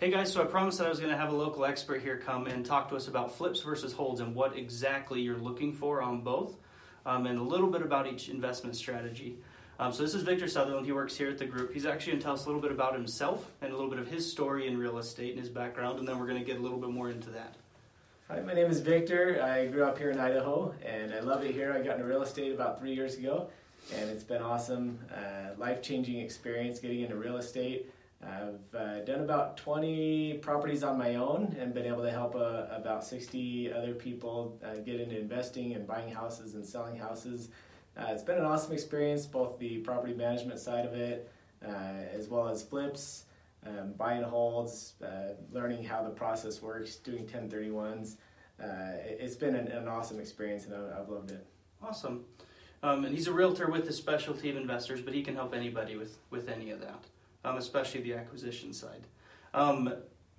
Hey guys, so I promised that I was going to have a local expert here come and talk to us about flips versus holds and what exactly you're looking for on both, um, and a little bit about each investment strategy. Um, so this is Victor Sutherland. He works here at the group. He's actually going to tell us a little bit about himself and a little bit of his story in real estate and his background, and then we're going to get a little bit more into that. Hi, my name is Victor. I grew up here in Idaho, and I love it here. I got into real estate about three years ago, and it's been awesome, uh, life-changing experience getting into real estate. I've uh, done about 20 properties on my own and been able to help uh, about 60 other people uh, get into investing and buying houses and selling houses. Uh, it's been an awesome experience, both the property management side of it uh, as well as flips, um, buying holds, uh, learning how the process works, doing 1031s. it's been an, an, awesome experience and I've loved it. Awesome. Um, and he's a realtor with the specialty of investors, but he can help anybody with, with any of that um, especially the acquisition side. Um,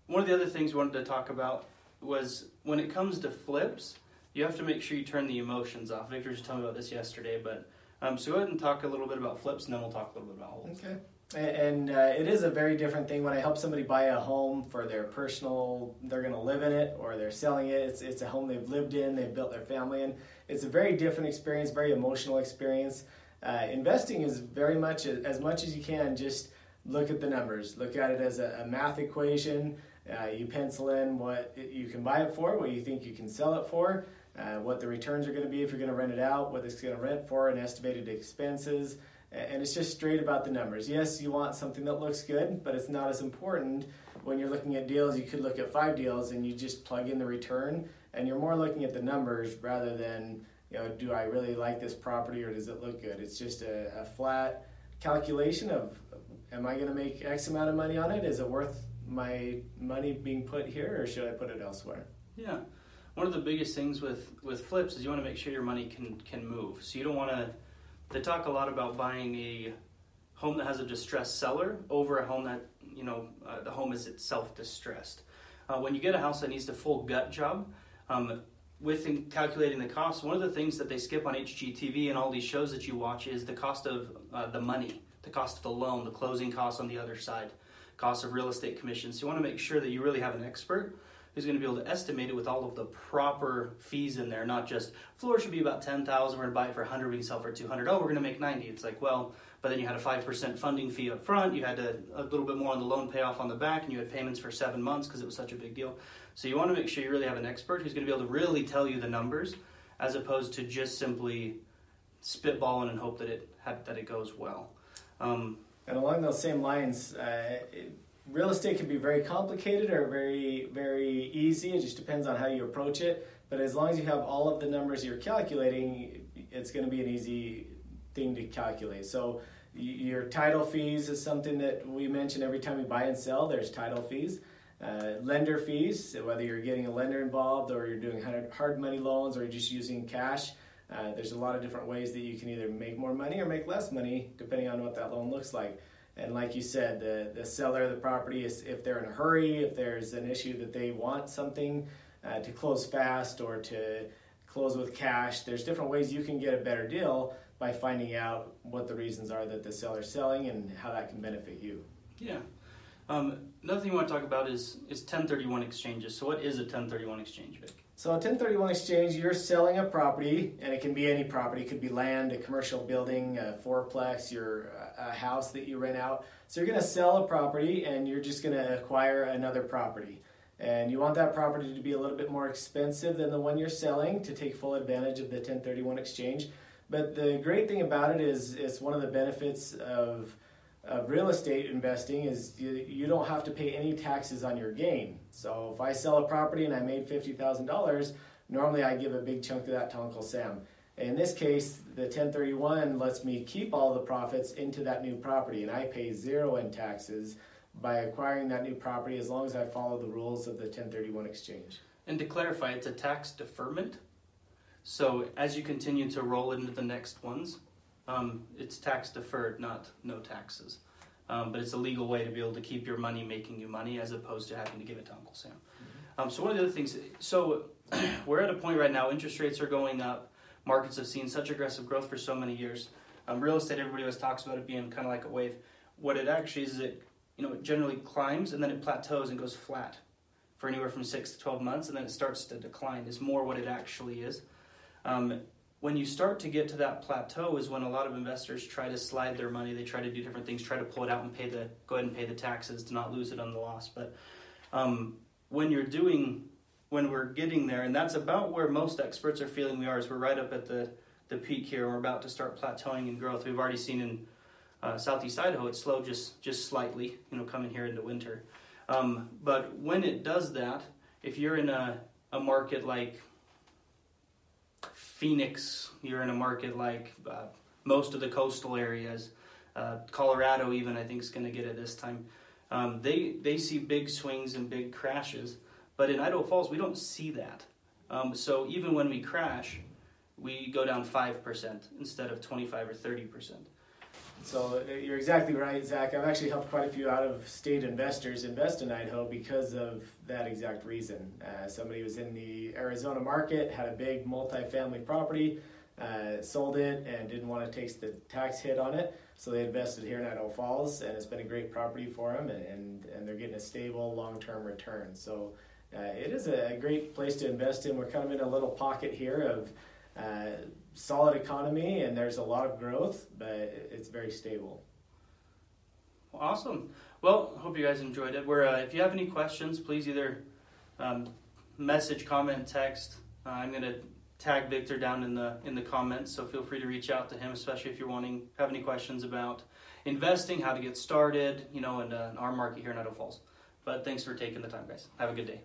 one of the other things we wanted to talk about was when it comes to flips, you have to make sure you turn the emotions off. Victor just told me about this yesterday, but um, so go ahead and talk a little bit about flips, and then we'll talk a little bit about holds. Okay. And uh, it is a very different thing when I help somebody buy a home for their personal, they're going to live in it or they're selling it. It's, it's a home they've lived in, they've built their family in. It's a very different experience, very emotional experience. Uh, investing is very much, as much as you can, just look at the numbers. Look at it as a, a math equation. Uh, you pencil in what it, you can buy it for, what you think you can sell it for, uh, what the returns are going to be if you're going to rent it out, what it's going to rent for, and estimated expenses. And it's just straight about the numbers. Yes, you want something that looks good, but it's not as important when you're looking at deals. You could look at five deals and you just plug in the return, and you're more looking at the numbers rather than, you know, do I really like this property or does it look good? It's just a, a flat calculation of am I going to make X amount of money on it? Is it worth my money being put here, or should I put it elsewhere? Yeah, one of the biggest things with with flips is you want to make sure your money can can move. So you don't want to. They talk a lot about buying a home that has a distressed seller over a home that you know uh, the home is itself distressed. Uh, when you get a house that needs a full gut job. Um, with calculating the cost, one of the things that they skip on HGTV and all these shows that you watch is the cost of uh, the money the cost of the loan, the closing costs on the other side, cost of real estate commissions. So you want to make sure that you really have an expert who's going to be able to estimate it with all of the proper fees in there, not just floor should be about 10,000, we're going to buy it for 100, we can sell for 200. Oh, we're going to make 90. It's like, well, but then you had a 5% funding fee up front, you had to, a little bit more on the loan payoff on the back, and you had payments for 7 months because it was such a big deal. So you want to make sure you really have an expert who's going to be able to really tell you the numbers as opposed to just simply spitballing and hope that it that it goes well. Um, and along those same lines, uh, it, real estate can be very complicated or very, very easy. It just depends on how you approach it. But as long as you have all of the numbers you're calculating, it's going to be an easy thing to calculate. So your title fees is something that we mention every time we buy and sell. There's title fees. Uh, lender fees, whether you're getting a lender involved or you're doing hard money loans or you're just using cash, uh, there's a lot of different ways that you can either make more money or make less money depending on what that loan looks like. And like you said, the, the seller of the property is if they're in a hurry, if there's an issue that they want something uh, to close fast or to close with cash, there's different ways you can get a better deal by finding out what the reasons are that the seller's selling and how that can benefit you. Yeah. Um, another thing we want to talk about is, is 1031 exchanges. So, what is a 1031 exchange, Vic? So a 1031 exchange, you're selling a property, and it can be any property. It could be land, a commercial building, a fourplex, your a house that you rent out. So you're going to sell a property, and you're just going to acquire another property. And you want that property to be a little bit more expensive than the one you're selling to take full advantage of the 1031 exchange. But the great thing about it is it's one of the benefits of of real estate investing is you, you don't have to pay any taxes on your gain. So if I sell a property and I made $50,000, normally I give a big chunk of that to Uncle Sam. In this case, the 1031 lets me keep all the profits into that new property and I pay zero in taxes by acquiring that new property as long as I follow the rules of the 1031 exchange. And to clarify, it's a tax deferment. So as you continue to roll into the next ones, um, it's tax deferred, not no taxes. Um, but it's a legal way to be able to keep your money making you money as opposed to having to give it to Uncle Sam. Mm-hmm. Um, so one of the other things, so we're at a point right now. Interest rates are going up. Markets have seen such aggressive growth for so many years. Um, real estate, everybody always talks about it being kind of like a wave. What it actually is, it you know, it generally climbs and then it plateaus and goes flat for anywhere from six to 12 months and then it starts to decline, is more what it actually is. Um, when you start to get to that plateau is when a lot of investors try to slide their money. They try to do different things, try to pull it out and pay the go ahead and pay the taxes to not lose it on the loss. But um, when you're doing when we're getting there, and that's about where most experts are feeling we are. Is we're right up at the the peak here, we're about to start plateauing in growth. We've already seen in uh, southeast Idaho it's slow just just slightly, you know, coming here into winter. Um, but when it does that, if you're in a, a market like Phoenix, you're in a market like uh, most of the coastal areas, uh, Colorado even I think is going to get it this time. Um, they they see big swings and big crashes, but in Idaho Falls we don't see that. Um, so even when we crash, we go down five percent instead of twenty five or thirty percent. So uh, you're exactly right, Zach. I've actually helped quite a few out of state investors invest in Idaho because of that exact reason. Uh, somebody was in the Arizona market, had a big multi-family property, uh, sold it, and didn't want to take the tax hit on it. So they invested here in Idaho Falls, and it's been a great property for them, and, and, they're getting a stable long-term return. So uh, it is a great place to invest in. We're kind of in a little pocket here of uh, solid economy and there's a lot of growth, but it's very stable. Awesome. Well, hope you guys enjoyed it. Where uh, if you have any questions, please either um, message, comment, text. Uh, I'm gonna tag Victor down in the in the comments, so feel free to reach out to him, especially if you're wanting have any questions about investing, how to get started, you know, in uh, our market here in Idaho Falls. But thanks for taking the time, guys. Have a good day.